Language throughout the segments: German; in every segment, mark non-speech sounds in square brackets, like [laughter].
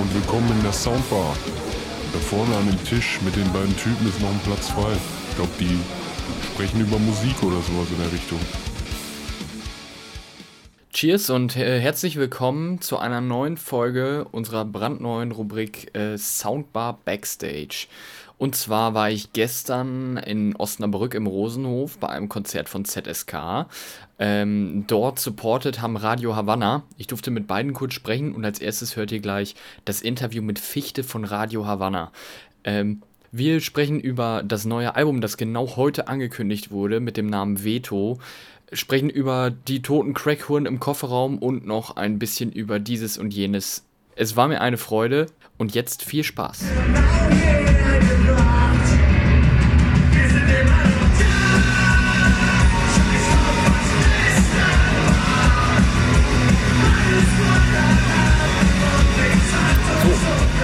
und willkommen in der Soundbar. Da vorne an dem Tisch mit den beiden Typen ist noch ein Platz frei. Ich glaube, die sprechen über Musik oder sowas in der Richtung. Cheers und äh, herzlich willkommen zu einer neuen Folge unserer brandneuen Rubrik äh, Soundbar Backstage. Und zwar war ich gestern in Osnabrück im Rosenhof bei einem Konzert von ZSK. Ähm, dort supported haben Radio Havanna. Ich durfte mit beiden kurz sprechen und als erstes hört ihr gleich das Interview mit Fichte von Radio Havanna. Ähm, wir sprechen über das neue Album, das genau heute angekündigt wurde mit dem Namen Veto. Sprechen über die toten Crackhuren im Kofferraum und noch ein bisschen über dieses und jenes. Es war mir eine Freude und jetzt viel Spaß.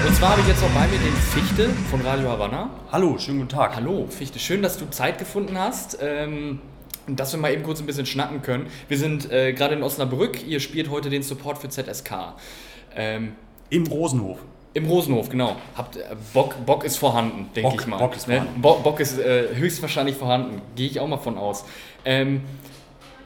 Und zwar habe ich jetzt noch bei mir den Fichte von Radio Havanna. Hallo, schönen guten Tag. Hallo, Fichte. Schön, dass du Zeit gefunden hast. Ähm, dass wir mal eben kurz ein bisschen schnacken können. Wir sind äh, gerade in Osnabrück. Ihr spielt heute den Support für ZSK. Ähm, Im Rosenhof. Im Rosenhof, genau. Habt, äh, Bock, Bock ist vorhanden, denke ich mal. Bock ist ne? vorhanden. Bo Bock ist äh, höchstwahrscheinlich vorhanden. Gehe ich auch mal von aus. Ähm,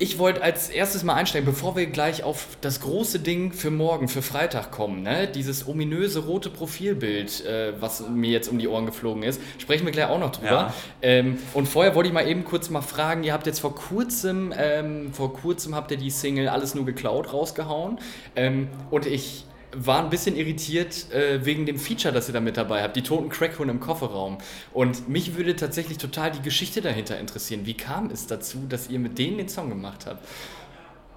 ich wollte als erstes mal einsteigen, bevor wir gleich auf das große Ding für morgen, für Freitag kommen, ne? dieses ominöse rote Profilbild, äh, was mir jetzt um die Ohren geflogen ist, sprechen wir gleich auch noch drüber. Ja. Ähm, und vorher wollte ich mal eben kurz mal fragen, ihr habt jetzt vor kurzem, ähm, vor kurzem habt ihr die Single Alles nur geklaut rausgehauen ähm, und ich war ein bisschen irritiert äh, wegen dem Feature, das ihr da mit dabei habt, die toten Crackhunde im Kofferraum. Und mich würde tatsächlich total die Geschichte dahinter interessieren. Wie kam es dazu, dass ihr mit denen den Song gemacht habt?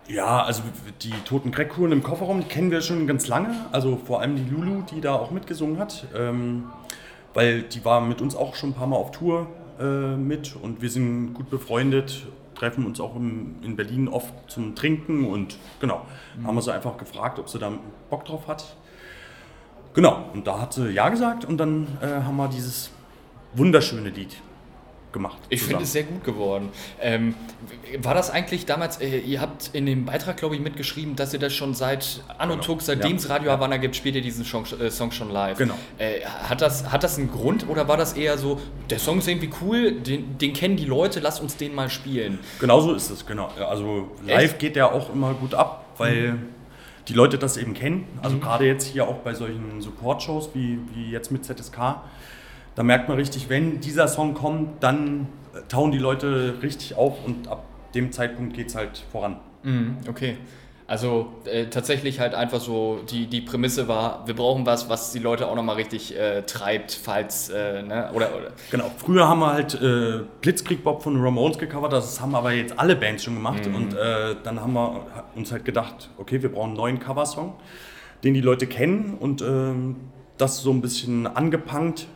Ja, also die toten Crackhuren im Kofferraum die kennen wir schon ganz lange. Also vor allem die Lulu, die da auch mitgesungen hat. Ähm, weil die war mit uns auch schon ein paar Mal auf Tour äh, mit und wir sind gut befreundet treffen uns auch im, in Berlin oft zum Trinken und genau, mhm. haben wir sie einfach gefragt, ob sie da Bock drauf hat. Genau, und da hat sie Ja gesagt und dann äh, haben wir dieses wunderschöne Lied gemacht. Ich finde es sehr gut geworden. Ähm, war das eigentlich damals, äh, ihr habt in dem Beitrag, glaube ich, mitgeschrieben, dass ihr das schon seit Anno genau. seitdem es ja. Radio Havanna gibt, spielt ihr diesen Song, äh, Song schon live. Genau. Äh, hat, das, hat das einen Grund oder war das eher so, der Song ist irgendwie cool, den, den kennen die Leute, lass uns den mal spielen? Genau so ist es, genau. Also live Echt? geht der auch immer gut ab, weil... Mhm die Leute das eben kennen. Also mhm. gerade jetzt hier auch bei solchen Support-Shows wie, wie jetzt mit ZSK da merkt man richtig, wenn dieser Song kommt, dann äh, tauen die Leute richtig auf und ab dem Zeitpunkt geht es halt voran. Mhm, okay. Also äh, tatsächlich halt einfach so, die, die Prämisse war, wir brauchen was, was die Leute auch nochmal richtig äh, treibt, falls, äh, ne? oder, oder. Genau, früher haben wir halt äh, Blitzkrieg Bob von Ramones gecovert, das haben aber jetzt alle Bands schon gemacht mhm. und äh, dann haben wir uns halt gedacht, okay, wir brauchen einen neuen Coversong, den die Leute kennen und ähm, das so ein bisschen angepankt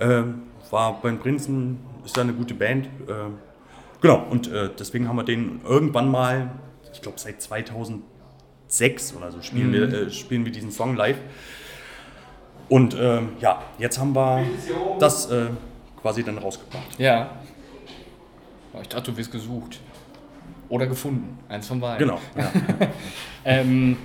ähm, war beim Prinzen, ist ja eine gute Band. Ähm, genau, und äh, deswegen haben wir den irgendwann mal, ich glaube seit 2006 oder so, spielen, mhm. wir, äh, spielen wir diesen Song live. Und ähm, ja, jetzt haben wir das äh, quasi dann rausgebracht. Ja. Ich dachte, du wirst gesucht. Oder gefunden. Eins von beiden. Genau. Ja. [laughs] ähm,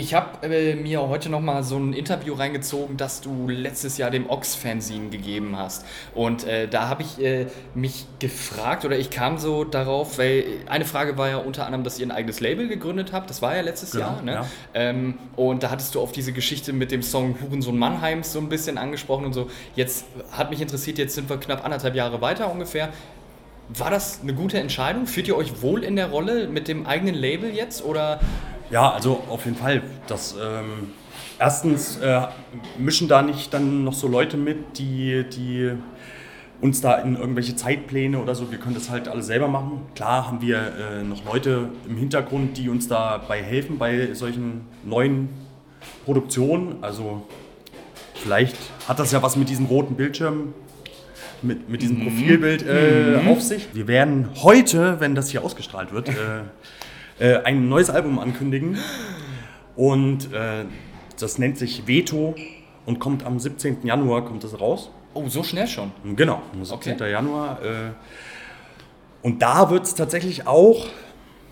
ich habe äh, mir heute noch mal so ein Interview reingezogen, das du letztes Jahr dem Ox-Fanzine gegeben hast. Und äh, da habe ich äh, mich gefragt, oder ich kam so darauf, weil eine Frage war ja unter anderem, dass ihr ein eigenes Label gegründet habt. Das war ja letztes genau, Jahr. Ne? Ja. Ähm, und da hattest du auf diese Geschichte mit dem Song Hurensohn Mannheims so ein bisschen angesprochen und so. Jetzt hat mich interessiert, jetzt sind wir knapp anderthalb Jahre weiter ungefähr. War das eine gute Entscheidung? Fühlt ihr euch wohl in der Rolle mit dem eigenen Label jetzt? Oder ja, also auf jeden Fall. Das, ähm, erstens äh, mischen da nicht dann noch so Leute mit, die, die uns da in irgendwelche Zeitpläne oder so, wir können das halt alles selber machen. Klar haben wir äh, noch Leute im Hintergrund, die uns dabei helfen bei solchen neuen Produktionen. Also vielleicht hat das ja was mit diesem roten Bildschirm, mit, mit diesem mhm. Profilbild äh, mhm. auf sich. Wir werden heute, wenn das hier ausgestrahlt wird, äh, äh, ein neues Album ankündigen. Und äh, das nennt sich Veto und kommt am 17. Januar kommt das raus. Oh, so schnell schon? Genau, am 17. Okay. Januar. Äh, und da wird es tatsächlich auch,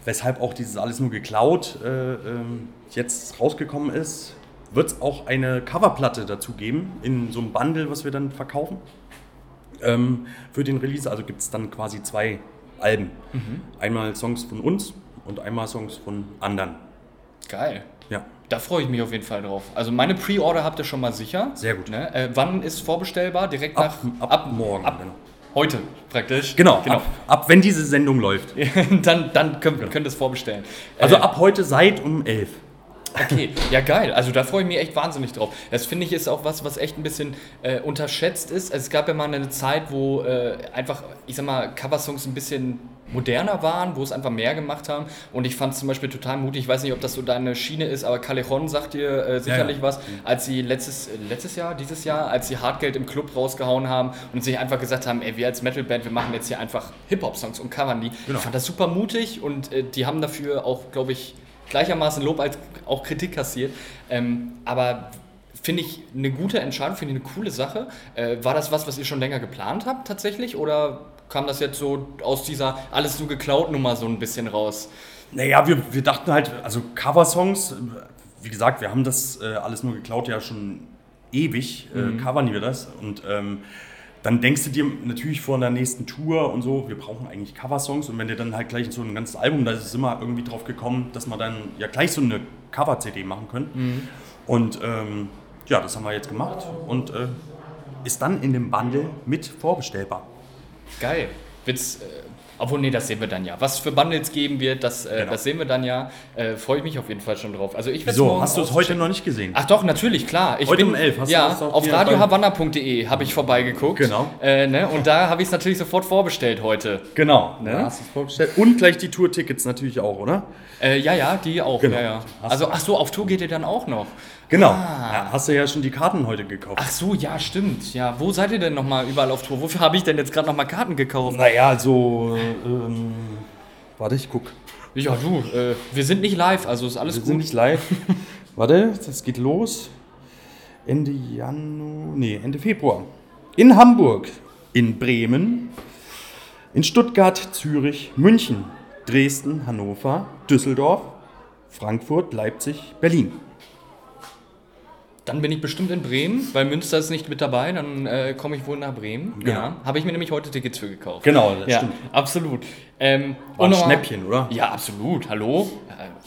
weshalb auch dieses alles nur geklaut äh, ähm, jetzt rausgekommen ist, wird es auch eine Coverplatte dazu geben, in so einem Bundle, was wir dann verkaufen. Ähm, für den Release, also gibt es dann quasi zwei Alben. Mhm. Einmal Songs von uns und einmal Songs von anderen. Geil. Ja. Da freue ich mich auf jeden Fall drauf. Also meine Pre-Order habt ihr schon mal sicher. Sehr gut. Ne? Äh, wann ist vorbestellbar? Direkt Ab, nach ab, morgen. ab genau. heute praktisch. Genau, genau. Ab, ab wenn diese Sendung läuft. [laughs] dann dann könnt, könnt ihr es vorbestellen. Also Äh, ab heute seit um 11. Okay, ja geil. Also da freue ich mich echt wahnsinnig drauf. Das finde ich ist auch was, was echt ein bisschen äh, unterschätzt ist. Also es gab ja mal eine Zeit, wo äh, einfach, ich sag mal, Coversongs ein bisschen moderner waren, wo es einfach mehr gemacht haben. Und ich fand es zum Beispiel total mutig. Ich weiß nicht, ob das so deine Schiene ist, aber Callejon sagt dir äh, sicherlich Ja, ja. was, als sie letztes, äh, letztes Jahr, dieses Jahr, als sie Hartgeld im Club rausgehauen haben und sich einfach gesagt haben, ey, wir als Metalband, wir machen jetzt hier einfach Hip-Hop-Songs und covern die. Genau. Ich fand das super mutig und äh, die haben dafür auch, glaube ich, gleichermaßen Lob als auch Kritik kassiert. Ähm, aber finde ich eine gute Entscheidung, finde ich eine coole Sache. Äh, war das was, was ihr schon länger geplant habt tatsächlich? Oder kam das jetzt so aus dieser alles so geklaut Nummer so ein bisschen raus? Naja, wir, wir dachten halt, also Coversongs, wie gesagt, wir haben das äh, alles nur geklaut ja schon ewig, äh, covern wir das. Und ähm, dann denkst du dir natürlich vor der nächsten Tour und so, wir brauchen eigentlich Coversongs. Und wenn dir dann halt gleich so ein ganzes Album, da ist es immer irgendwie drauf gekommen, dass wir dann ja gleich so eine Cover-CD machen können. Und ähm, ja, das haben wir jetzt gemacht und äh, ist dann in dem Bundle mit vorbestellbar. Geil. Wird's, äh, obwohl, nee, das sehen wir dann ja. Was für Bundles geben wird, das, äh, Genau. das sehen wir dann ja. Äh, Freue ich mich auf jeden Fall schon drauf. Also ich morgen Hast du es heute noch nicht gesehen? Ach doch, natürlich, klar. Ich Heute bin, um 11 hast du ja, das auch auf radiohavanna.de habe ich vorbeigeguckt. Genau. Äh, ne? Und da habe ich es natürlich sofort vorbestellt heute. Genau. Ne? Da hast du es vorgestellt. Und gleich die Tour-Tickets natürlich auch, oder? Äh, ja, ja, die auch. Genau. Ja, ja. Also, du. ach so, auf Tour geht ihr dann auch noch. Genau. Ah. Hast du ja schon die Karten heute gekauft. Ach so, ja, stimmt. Ja, wo seid ihr denn nochmal überall auf Tour? Wofür habe ich denn jetzt gerade nochmal Karten gekauft? Naja, also. Ähm, warte, ich guck. Ja, du, äh, wir sind nicht live, also ist alles Wir gut. sind nicht live. [laughs] warte, das geht los. Ende Januar. Nee, Ende Februar. In Hamburg, in Bremen, in Stuttgart, Zürich, München, Dresden, Hannover, Düsseldorf, Frankfurt, Leipzig, Berlin. Dann bin ich bestimmt in Bremen, weil Münster ist nicht mit dabei, dann äh, komme ich wohl nach Bremen. Genau. Ja, habe ich mir nämlich heute Tickets für gekauft. Genau, das ja, stimmt. absolut. Ähm, War ein Schnäppchen, oder? Ja, absolut. Hallo?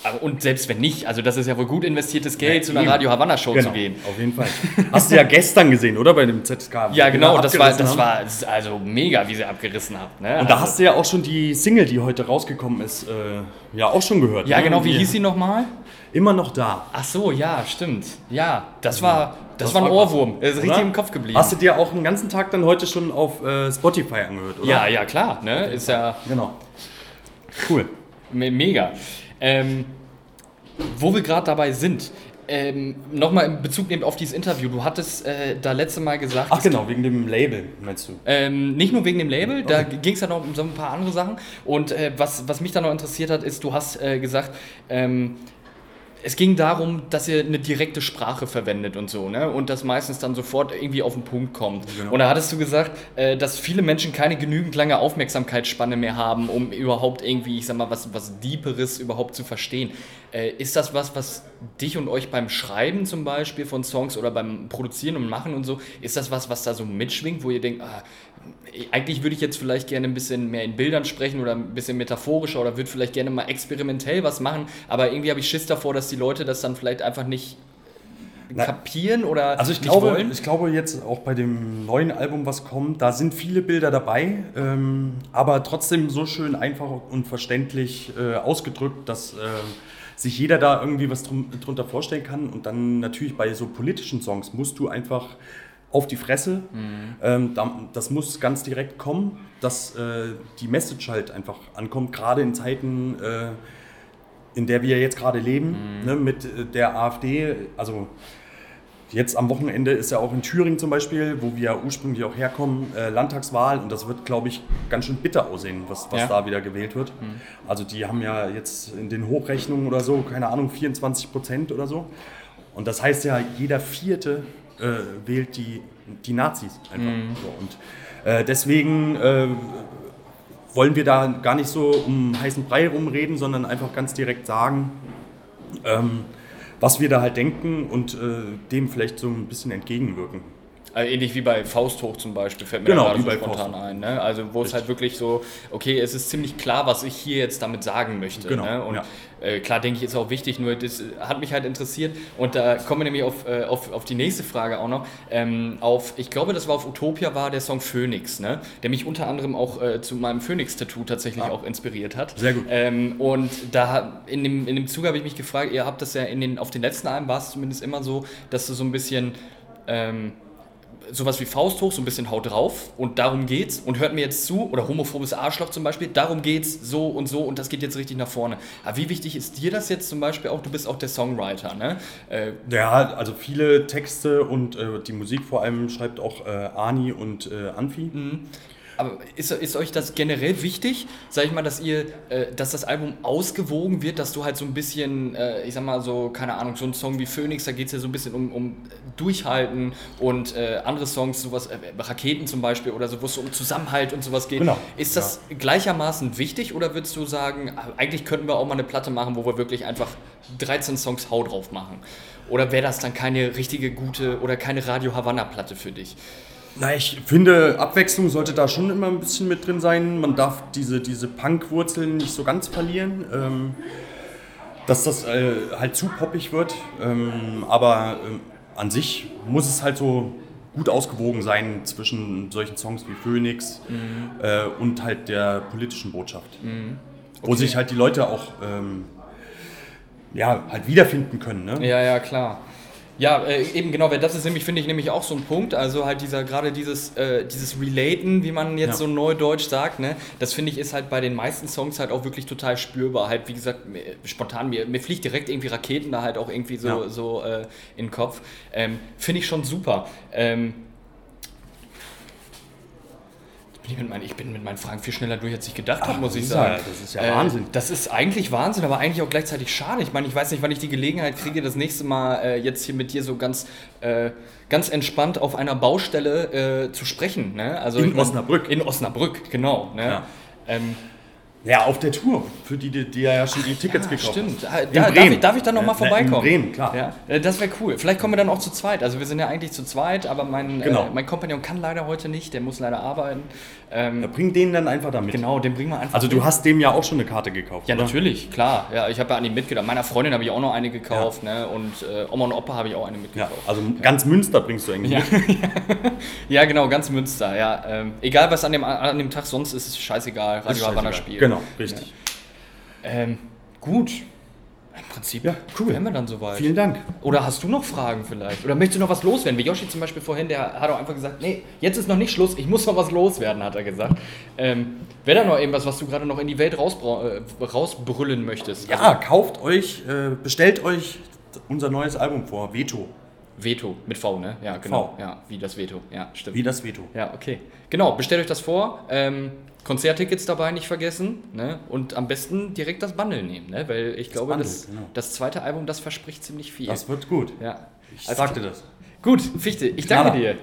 Äh, Und selbst wenn nicht, also das ist ja wohl gut investiertes Geld, Ja, zu einer eben. Radio Havanna Show Genau, zu gehen. auf jeden Fall. Hast du ja gestern gesehen, oder? Bei dem ZSK. [laughs] Ja, genau, das war, das haben. war also mega, wie sie abgerissen habt. Ne? Und da also, hast du ja auch schon die Single, die heute rausgekommen ist, äh, ja auch schon gehört. Ja, ne? genau, wie hieß sie nochmal? Immer noch da. Ach so, ja, stimmt. Ja, das war, das, Das war ein. Ohrwurm. Das ist richtig im Kopf geblieben. Hast du dir auch den ganzen Tag dann heute schon auf äh, Spotify angehört, oder? ja, ja, klar, ne? Ist ja Genau. Cool. me mega. Ähm, wo wir gerade dabei sind, ähm, nochmal in Bezug nehmen auf dieses Interview. Du hattest äh, da letzte Mal gesagt, Ach genau, wegen dem Label, meinst du? Ähm, nicht nur wegen dem Label, da ging es ja noch um so ein paar andere Sachen. Und äh, was, was mich da noch interessiert hat, ist, du hast äh, gesagt, ähm, es ging darum, dass ihr eine direkte Sprache verwendet und so, ne? Und das meistens dann sofort irgendwie auf den Punkt kommt. Genau. Und da hattest du gesagt, äh, dass viele Menschen keine genügend lange Aufmerksamkeitsspanne mehr haben, um überhaupt irgendwie, ich sag mal, was, was Deeperes überhaupt zu verstehen. Äh, ist das was, was dich und euch beim Schreiben zum Beispiel von Songs oder beim Produzieren und Machen und so, ist das was, was da so mitschwingt, wo ihr denkt, ah, eigentlich würde ich jetzt vielleicht gerne ein bisschen mehr in Bildern sprechen oder ein bisschen metaphorischer oder würde vielleicht gerne mal experimentell was machen, aber irgendwie habe ich Schiss davor, dass die Leute das dann vielleicht einfach nicht Na, kapieren oder Also ich glaube, wollen. ich glaube jetzt auch bei dem neuen Album, was kommt, da sind viele Bilder dabei, ähm, aber trotzdem so schön einfach und verständlich äh, ausgedrückt, dass äh, sich jeder da irgendwie was drum, drunter vorstellen kann. Und dann natürlich bei so politischen Songs musst du einfach auf die Fresse. Ähm, da, das muss ganz direkt kommen, dass äh, die Message halt einfach ankommt, gerade in Zeiten, äh, in der wir jetzt gerade leben, ne, mit äh, der AfD. Also Jetzt am Wochenende ist ja auch in Thüringen zum Beispiel, wo wir ursprünglich auch herkommen, Landtagswahl und das wird, glaube ich, ganz schön bitter aussehen, was, was Ja. da wieder gewählt wird. Also die haben ja jetzt in den Hochrechnungen oder so, keine Ahnung, 24 Prozent oder so. Und das heißt ja, jeder Vierte äh, wählt die, die Nazis einfach. So. Und äh, deswegen äh, wollen wir da gar nicht so um heißen Brei rumreden, sondern einfach ganz direkt sagen, ähm, was wir da halt denken und äh, dem vielleicht so ein bisschen entgegenwirken. Also ähnlich wie bei Faust hoch zum Beispiel, fällt mir Genau, gerade so spontan Faust. ein. Ne? Also wo es halt wirklich so, okay, es ist ziemlich klar, was ich hier jetzt damit sagen möchte. Genau, Ne? Und ja. äh, klar denke ich, ist auch wichtig, nur das hat mich halt interessiert. Und da kommen wir nämlich auf, äh, auf, auf die nächste Frage auch noch. Ähm, auf, ich glaube, das war auf Utopia, war der Song Phoenix, ne? der mich unter anderem auch äh, zu meinem Phoenix-Tattoo tatsächlich auch inspiriert hat. Ah. Sehr gut. Ähm, und da in dem, in dem Zuge habe ich mich gefragt, ihr habt das ja in den, auf den letzten Alben war es zumindest immer so, dass du so ein bisschen ähm, sowas wie Faust hoch, so ein bisschen haut drauf und darum geht's und hört mir jetzt zu, oder homophobes Arschloch zum Beispiel, darum geht's so und so und das geht jetzt richtig nach vorne. Aber wie wichtig ist dir das jetzt zum Beispiel auch? Du bist auch der Songwriter, ne? Äh, Ja, also viele Texte und äh, die Musik vor allem schreibt auch äh, Ani und äh, Anfi. Aber ist, ist euch das generell wichtig, sag ich mal, dass ihr, äh, dass das Album ausgewogen wird, dass du halt so ein bisschen, äh, ich sag mal so, keine Ahnung, so ein Song wie Phoenix, da geht's ja so ein bisschen um, um Durchhalten und äh, andere Songs, sowas, äh, Raketen zum Beispiel oder so, wo es so um Zusammenhalt und sowas geht. Genau. Ist das gleichermaßen wichtig oder würdest du sagen, ah, eigentlich könnten wir auch mal eine Platte machen, wo wir wirklich einfach 13 Songs Hau drauf machen? Oder wäre das dann keine richtige, gute oder keine Radio Havanna-Platte für dich? Na, ich finde, Abwechslung sollte da schon immer ein bisschen mit drin sein. Man darf diese, diese Punk-Wurzeln nicht so ganz verlieren. Ähm, dass das äh, halt zu poppig wird. Ähm, aber ähm, an sich muss es halt so gut ausgewogen sein zwischen solchen Songs wie Phoenix äh, und halt der politischen Botschaft. Wo sich halt die Leute auch ähm, ja, halt wiederfinden können. Ne? Ja, ja, klar. Ja, äh, eben genau, weil das ist nämlich, finde ich, nämlich auch so ein Punkt. Also halt dieser, gerade dieses, äh, dieses Relaten, wie man jetzt Ja. so neudeutsch sagt, ne, das finde ich ist halt bei den meisten Songs halt auch wirklich total spürbar. Halt, wie gesagt, mir, spontan, mir, mir fliegt direkt irgendwie Raketen da halt auch irgendwie so, Ja. so äh, in den Kopf. Ähm, finde ich schon super. Ähm, ich bin, mit meinen, ich bin mit meinen Fragen viel schneller durch, als ich gedacht habe, muss ich sagen. ja- das ist ja Wahnsinn. Das ist eigentlich Wahnsinn, aber eigentlich auch gleichzeitig schade. Ich meine, ich weiß nicht, wann ich die Gelegenheit kriege, das nächste Mal äh, jetzt hier mit dir so ganz, äh, ganz entspannt auf einer Baustelle äh, zu sprechen. Ne? Also In ich mein- Osnabrück. In Osnabrück, genau. Ne? Ja. Ähm, Ja, auf der Tour, für die, die, die ja schon die Tickets ja, gekauft stimmt. haben. Da, In da, darf, ich, darf ich dann nochmal Ja, vorbeikommen? In Bremen, klar. Ja, äh, das wäre cool. Vielleicht kommen wir dann auch zu zweit. Also wir sind ja eigentlich zu zweit, aber mein, Genau. äh, mein Kompagnon kann leider heute nicht, der muss leider arbeiten. Ähm, Ja, bring den dann einfach damit. genau, den bringen wir einfach Also du mit. hast dem ja auch schon eine Karte gekauft. Ja, oder? natürlich, klar. Ja, ich habe ja an ihm mitgedacht. Meiner Freundin habe ich auch noch eine gekauft, ne? Und äh, Oma und Opa habe ich auch eine Ja, mitgekauft. also ganz Münster bringst du eigentlich Ja, mit. [laughs] ja, genau, ganz Münster, ja. Ähm, egal was an dem, an dem Tag sonst ist, ist scheißegal. Radio scheißegal. spielt. Genau, richtig. Ähm, gut. Im Prinzip Ja, cool. wären wir dann soweit. Vielen Dank. Oder hast du noch Fragen vielleicht? Oder möchtest du noch was loswerden? Wie Yoshi zum Beispiel vorhin, der hat auch einfach gesagt, nee, jetzt ist noch nicht Schluss, ich muss noch was loswerden, hat er gesagt. Ähm, Wäre da noch irgendwas, was du gerade noch in die Welt äh, rausbrüllen möchtest? Ja, Also, kauft euch, äh, bestellt euch unser neues Album vor, Veto. Veto, mit V, ne? Ja, genau. V. Ja, wie das Veto. Ja, stimmt. Wie das Veto. Ja, okay. Genau, bestellt euch das vor. Ähm, Konzerttickets dabei nicht vergessen. Ne? Und am besten direkt das Bundle nehmen, ne? weil ich glaube, Bundle, das, genau. das zweite Album, das verspricht ziemlich viel. Das wird gut. ja. Ich Alles sagte das. Gut, Fichte, ich danke Knaller. dir.